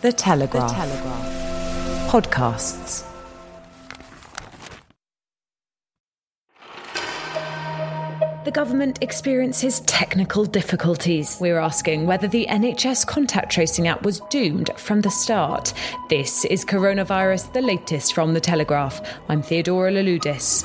The Telegraph. The Telegraph. Podcasts. The government experiences technical difficulties. We're asking whether the NHS contact tracing app was doomed from the start. This is Coronavirus, the latest from The Telegraph. I'm Theodora Louloudis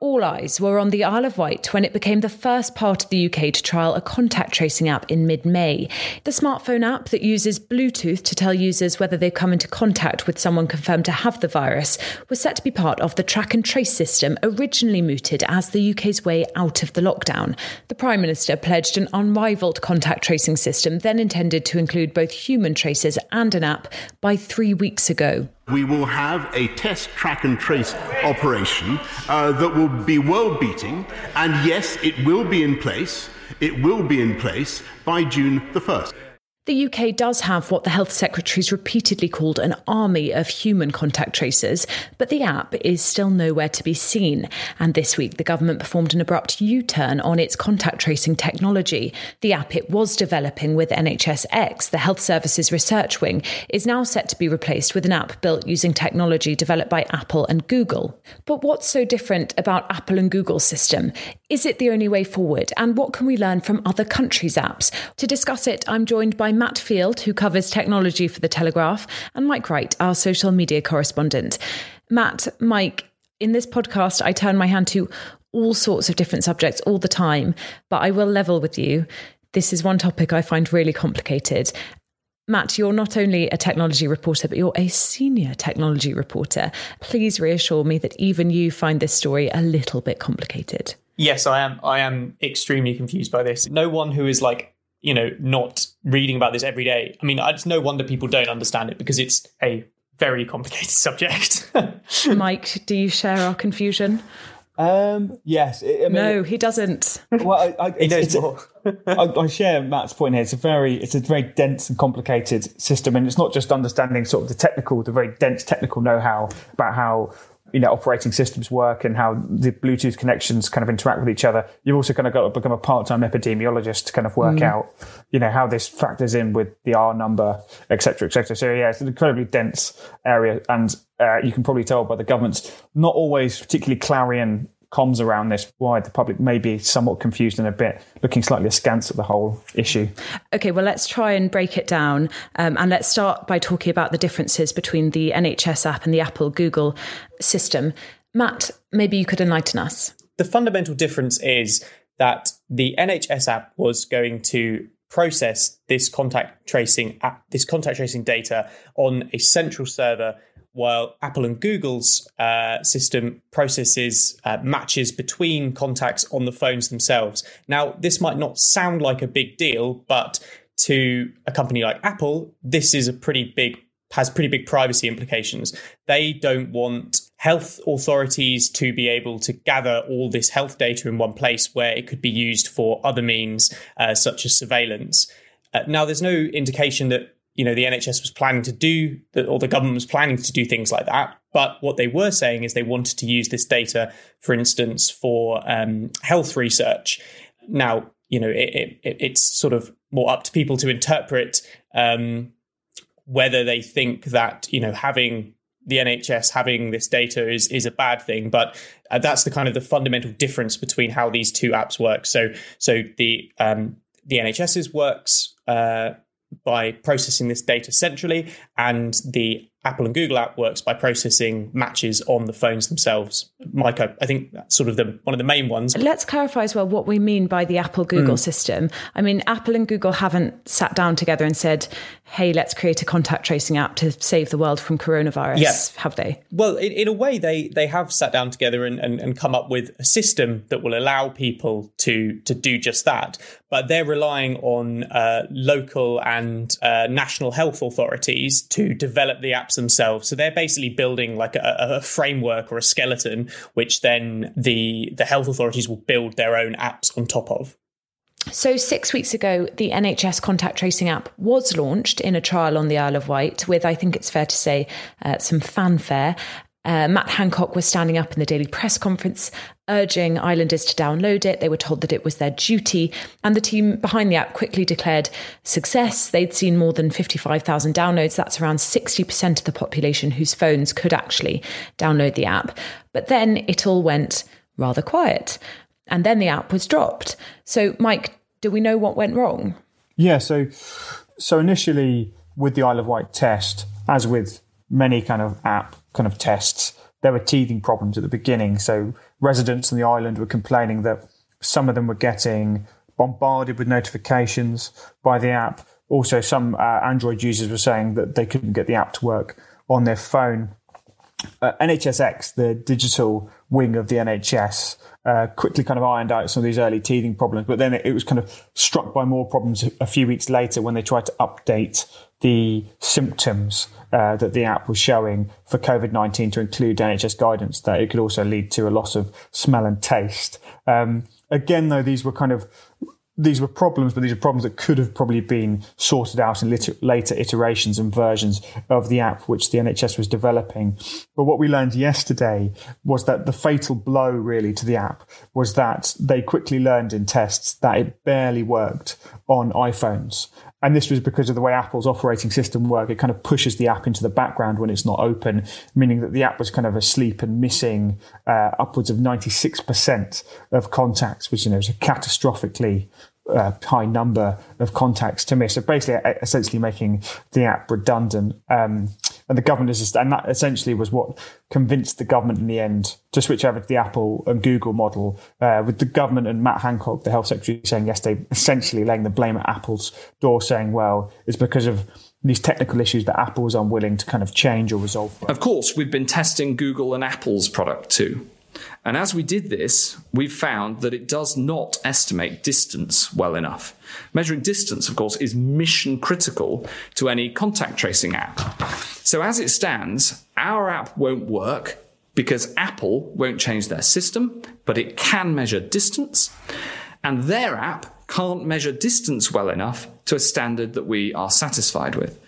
all eyes were on the Isle of Wight when it became the first part of the UK to trial a contact tracing app in mid May. The smartphone app that uses Bluetooth to tell users whether they've come into contact with someone confirmed to have the virus was set to be part of the track and trace system originally mooted as the UK's way out of the lockdown. The Prime Minister pledged an unrivaled contact tracing system, then intended to include both human traces and an app, by three weeks ago. We will have a test track and trace operation uh, that will be world beating, and yes, it will be in place. It will be in place by June the 1st. The UK does have what the Health Secretary's repeatedly called an army of human contact tracers, but the app is still nowhere to be seen. And this week, the government performed an abrupt U turn on its contact tracing technology. The app it was developing with NHSX, the Health Services Research Wing, is now set to be replaced with an app built using technology developed by Apple and Google. But what's so different about Apple and Google's system? Is it the only way forward? And what can we learn from other countries' apps? To discuss it, I'm joined by Matt Field, who covers technology for The Telegraph, and Mike Wright, our social media correspondent. Matt, Mike, in this podcast, I turn my hand to all sorts of different subjects all the time, but I will level with you. This is one topic I find really complicated. Matt, you're not only a technology reporter, but you're a senior technology reporter. Please reassure me that even you find this story a little bit complicated. Yes, I am. I am extremely confused by this. No one who is like you know, not reading about this every day. I mean, it's no wonder people don't understand it because it's a very complicated subject. Mike, do you share our confusion? Um, yes. I mean, no, he doesn't. Well, I, I, he knows more. I, I, share Matt's point here. It's a very, it's a very dense and complicated system, and it's not just understanding sort of the technical, the very dense technical know-how about how you know operating systems work and how the Bluetooth connections kind of interact with each other. You've also kind of got to become a part-time epidemiologist to kind of work mm. out, you know, how this factors in with the R number, et cetera, et cetera. So yeah, it's an incredibly dense area, and uh, you can probably tell by the government's not always particularly clarion comms around this, why the public may be somewhat confused and a bit looking slightly askance at the whole issue. Okay, well, let's try and break it down. Um, and let's start by talking about the differences between the NHS app and the Apple Google system. Matt, maybe you could enlighten us. The fundamental difference is that the NHS app was going to process this contact tracing this contact tracing data on a central server while Apple and Google's uh, system processes uh, matches between contacts on the phones themselves. Now, this might not sound like a big deal, but to a company like Apple, this is a pretty big has pretty big privacy implications. They don't want health authorities to be able to gather all this health data in one place where it could be used for other means, uh, such as surveillance. Uh, now, there's no indication that you know the NHS was planning to do or the government was planning to do things like that. But what they were saying is they wanted to use this data, for instance, for um, health research. Now, you know, it, it, it's sort of more up to people to interpret um, whether they think that you know having the NHS having this data is is a bad thing, but uh, that's the kind of the fundamental difference between how these two apps work. So so the um, the NHS's works uh, by processing this data centrally, and the Apple and Google app works by processing matches on the phones themselves. Mike, I, I think that's sort of the one of the main ones. Let's clarify as well what we mean by the Apple Google mm. system. I mean, Apple and Google haven't sat down together and said, hey, let's create a contact tracing app to save the world from coronavirus, yeah. have they? Well, in, in, a way, they they have sat down together and, and, and come up with a system that will allow people to to do just that. But they're relying on uh, local and uh, national health authorities to develop the apps themselves. So they're basically building like a, a, framework or a skeleton, which then the the health authorities will build their own apps on top of. So, six weeks ago, the NHS contact tracing app was launched in a trial on the Isle of Wight with, I think it's fair to say, uh, some fanfare. Uh, Matt Hancock was standing up in the daily press conference urging islanders to download it. They were told that it was their duty. And the team behind the app quickly declared success. They'd seen more than 55,000 downloads. That's around 60% of the population whose phones could actually download the app. But then it all went rather quiet. And then the app was dropped. So, Mike, do we know what went wrong? Yeah, so so initially with the Isle of Wight test, as with many kind of app kind of tests, there were teething problems at the beginning. So residents on the island were complaining that some of them were getting bombarded with notifications by the app. Also, some uh, Android users were saying that they couldn't get the app to work on their phone. Uh, NHSX, the digital wing of the NHS, uh, quickly kind of ironed out some of these early teething problems, but then it, it was kind of struck by more problems a few weeks later when they tried to update the symptoms uh, that the app was showing for COVID 19 to include NHS guidance that it could also lead to a loss of smell and taste. Um, again, though, these were kind of these were problems, but these are problems that could have probably been sorted out in later, later iterations and versions of the app which the NHS was developing. But what we learned yesterday was that the fatal blow really to the app was that they quickly learned in tests that it barely worked on iPhones. And this was because of the way Apple's operating system worked. It kind of pushes the app into the background when it's not open, meaning that the app was kind of asleep and missing uh, upwards of 96% of contacts, which you know is a catastrophically uh, high number of contacts to miss. So basically, essentially making the app redundant. Um, and the government is and that essentially was what convinced the government in the end to switch over to the Apple and Google model, uh, with the government and Matt Hancock, the health secretary, saying yesterday, essentially laying the blame at Apple's door, saying, well, it's because of these technical issues that Apple was unwilling to kind of change or resolve. Of course, we've been testing Google and Apple's product too. And as we did this, we found that it does not estimate distance well enough. Measuring distance, of course, is mission critical to any contact tracing app. So as it stands, our app won't work because Apple won't change their system, but it can measure distance. And their app can't measure distance well enough to a standard that we are satisfied with.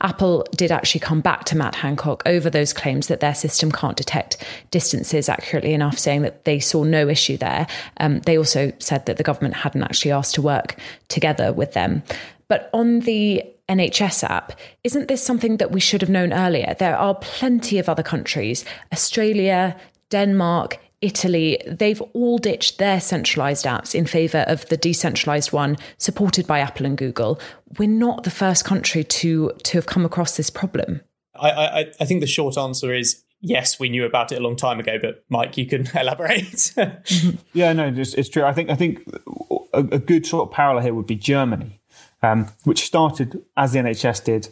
Apple did actually come back to Matt Hancock over those claims that their system can't detect distances accurately enough, saying that they saw no issue there. Um, they also said that the government hadn't actually asked to work together with them. But on the NHS app, isn't this something that we should have known earlier? There are plenty of other countries, Australia, Denmark, Italy, they've all ditched their centralized apps in favor of the decentralized one supported by Apple and Google. We're not the first country to to have come across this problem. I, I, I think the short answer is yes, we knew about it a long time ago. But Mike, you can elaborate. yeah, no, it's, it's, true. I think I think a, a, good sort of parallel here would be Germany, um, which started as the NHS did,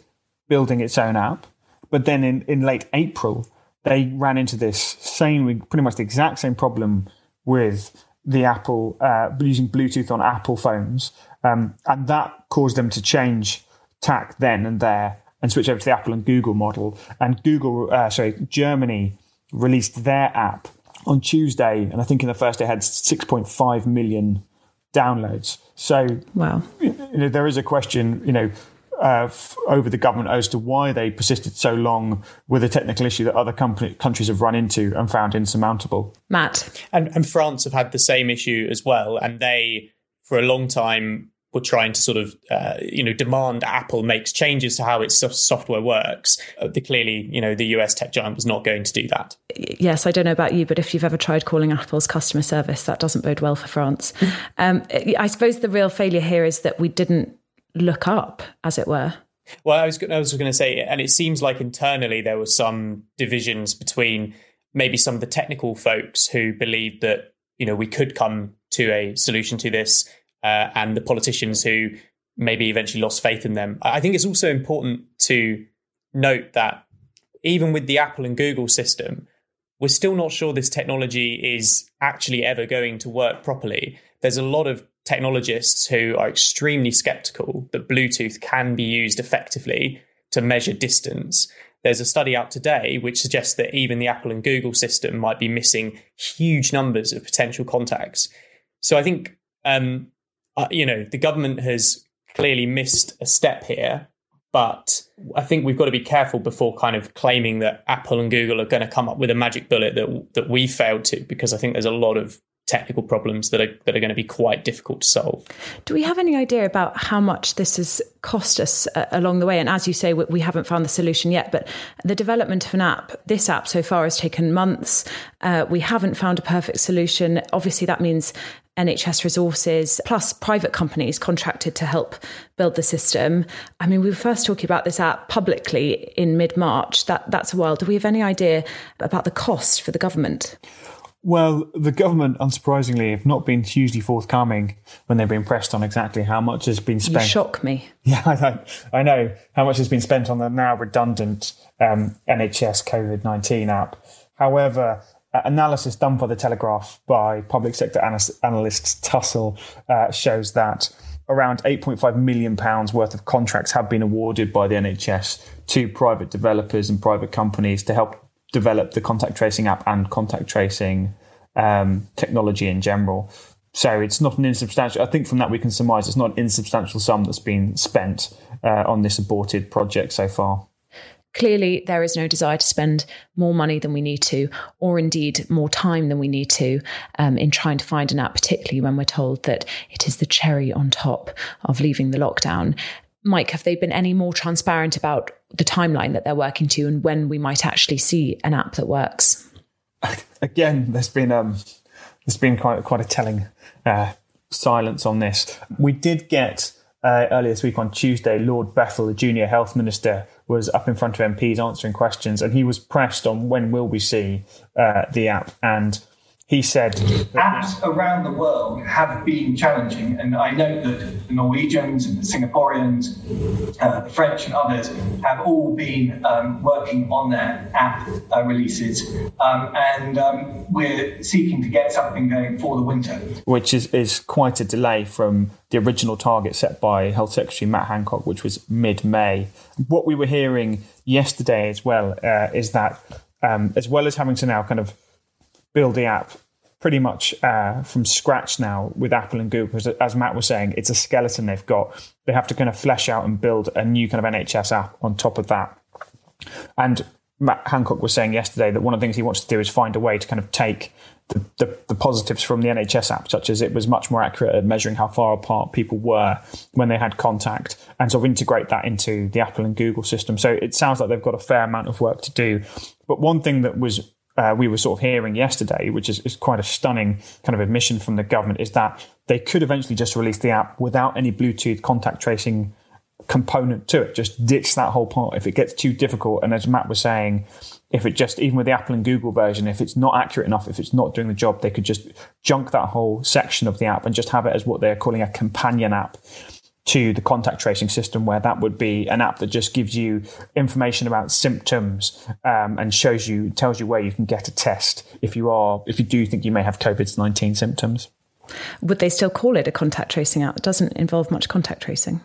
building its own app, but then in, in late April they ran into this same, pretty much the exact same problem with the Apple uh, using Bluetooth on Apple phones, um, and that caused them to change tack then and there and switch over to the Apple and Google model. And Google, uh, sorry, Germany released their app on Tuesday, and I think in the first day had 6.5 million downloads. So, wow, you know, there is a question, you know, uh, f- over the government as to why they persisted so long with a technical issue that other company- countries have run into and found insurmountable. Matt. And, and France have had the same issue as well. And they, for a long time, were trying to sort of uh, you know demand Apple makes changes to how its software works. Uh, the, clearly, you know, the US tech giant was not going to do that. Yes, I don't know about you, but if you've ever tried calling Apple's customer service, that doesn't bode well for France. um, I suppose the real failure here is that we didn't look up, as it were. Well, I was I was going to say, and it seems like internally there were some divisions between maybe some of the technical folks who believed that you know we could come to a solution to this, uh, and the politicians who maybe eventually lost faith in them. I think it's also important to note that even with the Apple and Google system, we're still not sure this technology is actually ever going to work properly. There's a lot of technologists who are extremely skeptical that Bluetooth can be used effectively to measure distance. There's a study out today which suggests that even the Apple and Google system might be missing huge numbers of potential contacts. So I think, um, uh, you know, the government has clearly missed a step here, but I think we've got to be careful before kind of claiming that Apple and Google are going to come up with a magic bullet that that we failed to, because I think there's a lot of technical problems that are that are going to be quite difficult to solve. Do we have any idea about how much this has cost us uh, along the way? And as you say, we, we, haven't found the solution yet. But the development of an app, this app so far has taken months. Uh, we haven't found a perfect solution. Obviously, that means NHS resources, plus private companies contracted to help build the system. I mean, we were first talking about this app publicly in mid March. That that's a while. Do we have any idea about the cost for the government? Well, the government, unsurprisingly, have not been hugely forthcoming when they've been pressed on exactly how much has been spent. You shock me. Yeah, I know. I know how much has been spent on the now redundant um, NHS COVID 19 app. However, analysis done by the Telegraph by public sector analyst Tussell uh, shows that around 8.5 million pounds worth of contracts have been awarded by the NHS to private developers and private companies to help develop the contact tracing app and contact tracing um, technology in general. So it's not an insubstantial. I think from that we can surmise it's not an insubstantial sum that's been spent uh, on this aborted project so far. Clearly, there is no desire to spend more money than we need to, or indeed more time than we need to, um, in trying to find an app, particularly when we're told that it is the cherry on top of leaving the lockdown. Mike, have they been any more transparent about the timeline that they're working to and when we might actually see an app that works? Again, there's been um, there's been quite quite a telling uh, silence on this. We did get uh, earlier this week on Tuesday, Lord Bethell, the junior health minister, was up in front of MPs answering questions, and he was pressed on when will we see uh, the app and he said apps around the world have been challenging and i know that the norwegians and the singaporeans uh, the french and others have all been um, working on their app uh, releases. Um, and um, we're seeking to get something going for the winter. Which is, is quite a delay from the original target set by health secretary matt hancock which was mid-may. What we were hearing yesterday as well uh, is that um, as well as having to now kind of build the app pretty much uh, from scratch now with Apple and Google. Because as Matt was saying, it's a skeleton they've got. They have to kind of flesh out and build a new kind of NHS app on top of that. And Matt Hancock was saying yesterday that one of the things he wants to do is find a way to kind of take the, the, the, positives from the NHS app, such as it was much more accurate at measuring how far apart people were when they had contact, and sort of integrate that into the Apple and Google system. So it sounds like they've got a fair amount of work to do. But one thing that was uh, we were sort of hearing yesterday, which is, is, quite a stunning kind of admission from the government, is that they could eventually just release the app without any Bluetooth contact tracing component to it. Just ditch that whole part if it gets too difficult. And as Matt was saying, if it just, even with the Apple and Google version, if it's not accurate enough, if it's not doing the job, they could just junk that whole section of the app and just have it as what they're calling a companion app to the contact tracing system, where that would be an app that just gives you information about symptoms um, and shows you, tells you where you can get a test if you are, if you do think you may have COVID 19 symptoms. Would they still call it a contact tracing app? It doesn't involve much contact tracing.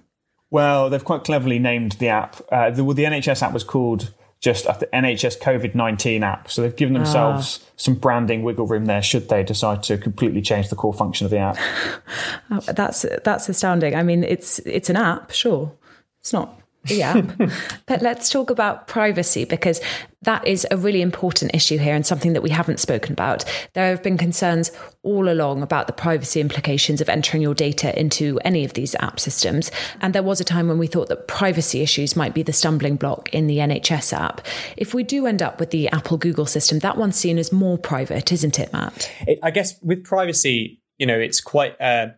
Well, they've quite cleverly named the app. Uh, the, well, the NHS app was called just at the NHS COVID 19 app. So they've given themselves ah. some branding wiggle room there should they decide to completely change the core function of the app. oh, that's, that's astounding. I mean, it's, it's an app, sure. It's not app. but let's talk about privacy because that is a really important issue here and something that we haven't spoken about. There have been concerns all along about the privacy implications of entering your data into any of these app systems. And there was a time when we thought that privacy issues might be the stumbling block in the NHS app. If we do end up with the Apple Google system, that one's seen as more private, isn't it, Matt? It, I guess with privacy, you know, it's quite. Uh,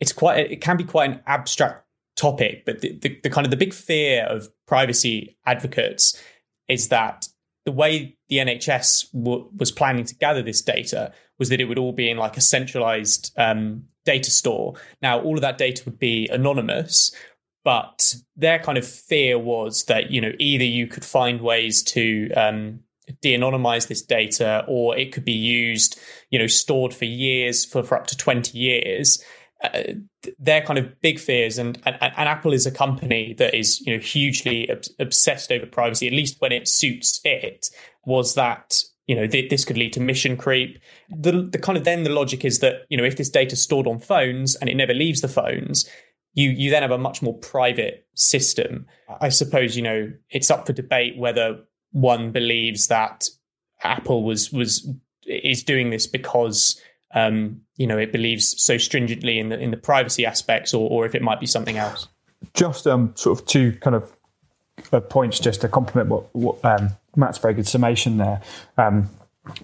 it's quite. It can be quite an abstract topic, but the, the, the, kind of the big fear of privacy advocates is that the way the NHS w- was planning to gather this data was that it would all be in like a centralized um, data store. Now, all of that data would be anonymous, but their kind of fear was that you know either you could find ways to um, de-anonymize this data, or it could be used, you know, stored for years for, for up to twenty years uh, they're kind of big fears, and, and, and Apple is a company that is you know hugely ob- obsessed over privacy, at least when it suits it. Was that you know th- this could lead to mission creep? The the kind of then the logic is that you know if this data is stored on phones and it never leaves the phones, you you then have a much more private system. I suppose you know it's up for debate whether one believes that Apple was was is doing this because um, you know it believes so stringently in the in the privacy aspects, or, or if it might be something else. Just um, sort of two kind of uh, points, just to complement what, what um, Matt's very good summation there, um,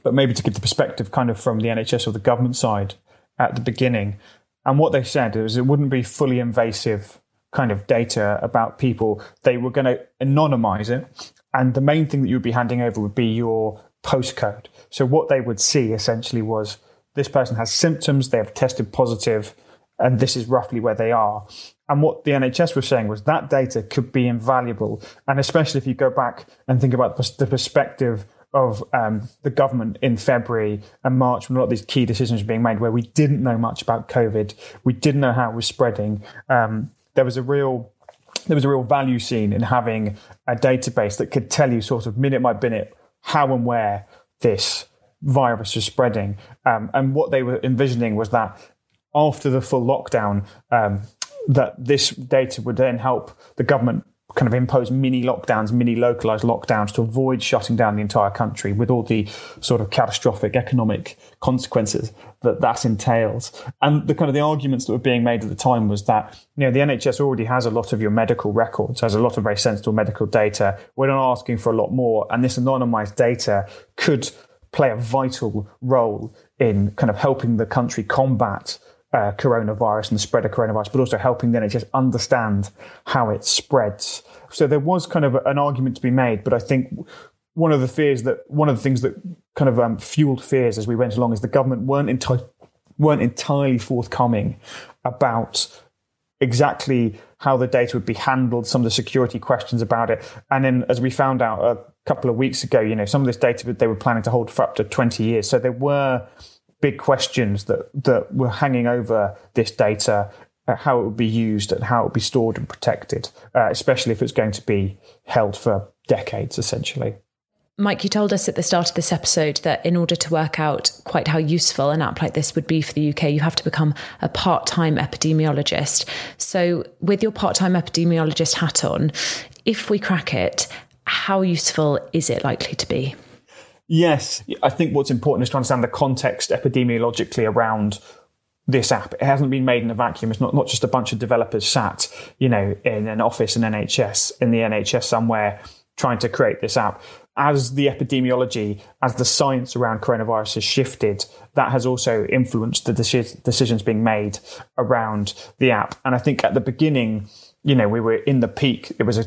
but maybe to give the perspective kind of from the NHS or the government side at the beginning. And what they said is it wouldn't be fully invasive kind of data about people. They were going to anonymize it. And the main thing that you would be handing over would be your postcode. So what they would see essentially was this person has symptoms, they have tested positive, and this is roughly where they are. And what the NHS was saying was that data could be invaluable. And especially if you go back and think about the perspective of um, the government in February and March when a lot of these key decisions were being made, where we didn't know much about COVID, we didn't know how it was spreading. Um, there was a real there was a real value seen in having a database that could tell you sort of minute by minute how and where this virus was spreading. Um, and what they were envisioning was that after the full lockdown, um, that this data would then help the government kind of impose mini lockdowns, mini localized lockdowns to avoid shutting down the entire country with all the sort of catastrophic economic consequences that that entails. And the kind of the arguments that were being made at the time was that, you know, the NHS already has a lot of your medical records, has a lot of very sensitive medical data. We're not asking for a lot more. And this anonymized data could play a vital role in kind of helping the country combat uh, coronavirus and the spread of coronavirus, but also helping the NHS understand how it spreads. So there was kind of an argument to be made, but I think one of the fears that one of the things that kind of um, fueled fears as we went along is the government weren't enti- weren't entirely forthcoming about exactly how the data would be handled, some of the security questions about it, and then as we found out a couple of weeks ago, you know, some of this data they were planning to hold for up to 20 years. So there were big questions that, that were hanging over this data, uh, how it would be used and how it would be stored and protected, uh, especially if it's going to be held for decades, essentially. Mike, you told us at the start of this episode that in order to work out quite how useful an app like this would be for the UK, you have to become a part time epidemiologist. So, with your part time epidemiologist hat on, if we crack it, how useful is it likely to be? Yes, I think what's important is to understand the context epidemiologically around this app. It hasn't been made in a vacuum. It's not, not just a bunch of developers sat, you know, in an office in NHS, in the NHS somewhere trying to create this app. As the epidemiology, as the science around coronavirus has shifted, that has also influenced the decisions being made around the app. And I think at the beginning, you know, we were in the peak. It was a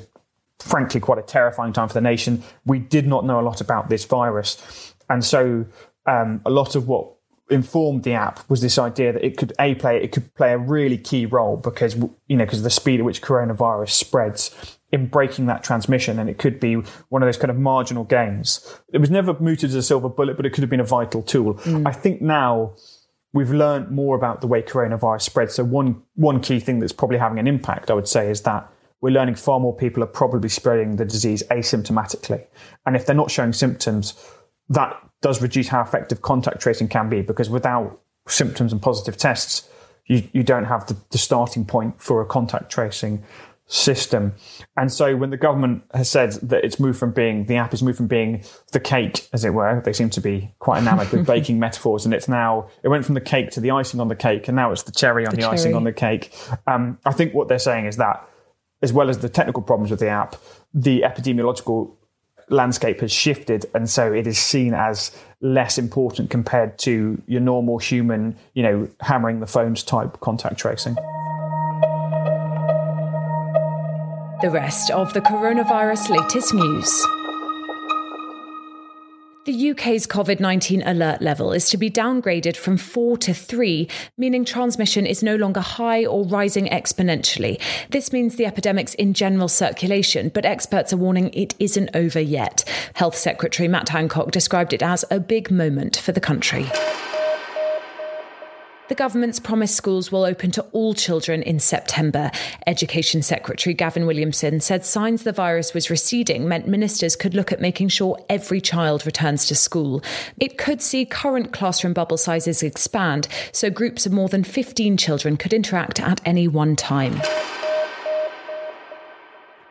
frankly quite a terrifying time for the nation. We did not know a lot about this virus. And so um, a lot of what informed the app was this idea that it could a play it could play a really key role because you know because of the speed at which coronavirus spreads in breaking that transmission and it could be one of those kind of marginal gains it was never mooted as a silver bullet but it could have been a vital tool mm. i think now we've learned more about the way coronavirus spreads so one one key thing that's probably having an impact i would say is that we're learning far more people are probably spreading the disease asymptomatically. And if they're not showing symptoms, that does reduce how effective contact tracing can be because without symptoms and positive tests, you, you don't have the, the starting point for a contact tracing system. And so when the government has said that it's moved from being, the app has moved from being the cake, as it were, they seem to be quite enamored with baking metaphors. And it's now, it went from the cake to the icing on the cake, and now it's the cherry on the, the cherry. icing on the cake. Um, I think what they're saying is that, as well as the technical problems with the app, the epidemiological landscape has shifted. And so it is seen as less important compared to your normal human, you know, hammering the phones type contact tracing. The rest of the coronavirus latest news. The UK's COVID 19 alert level is to be downgraded from four to three, meaning transmission is no longer high or rising exponentially. This means the epidemic's in general circulation, but experts are warning it isn't over yet. Health Secretary Matt Hancock described it as a big moment for the country. The government's promised schools will open to all children in September. Education Secretary Gavin Williamson said signs the virus was receding meant ministers could look at making sure every child returns to school. It could see current classroom bubble sizes expand, so groups of more than 15 children could interact at any one time.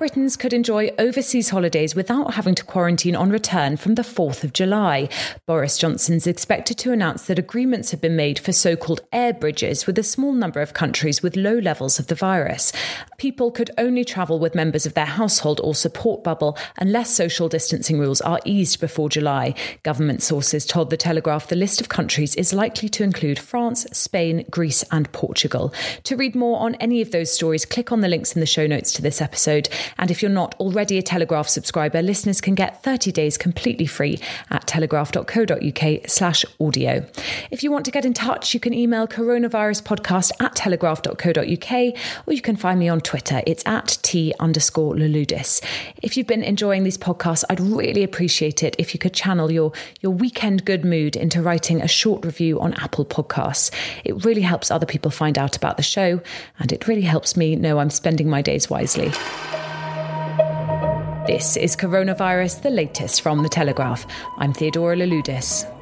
Britons could enjoy overseas holidays without having to quarantine on return from the 4th of July. Boris Johnson is expected to announce that agreements have been made for so called air bridges with a small number of countries with low levels of the virus. People could only travel with members of their household or support bubble unless social distancing rules are eased before July. Government sources told The Telegraph the list of countries is likely to include France, Spain, Greece, and Portugal. To read more on any of those stories, click on the links in the show notes to this episode. And if you're not already a Telegraph subscriber, listeners can get 30 days completely free at telegraph.co.uk slash audio. If you want to get in touch, you can email coronaviruspodcast at telegraph.co.uk or you can find me on Twitter. It's at T underscore Louloudis. If you've been enjoying these podcasts, I'd really appreciate it if you could channel your, your weekend good mood into writing a short review on Apple Podcasts. It really helps other people find out about the show and it really helps me know I'm spending my days wisely. This is Coronavirus, the latest from The Telegraph. I'm Theodora Louloudis.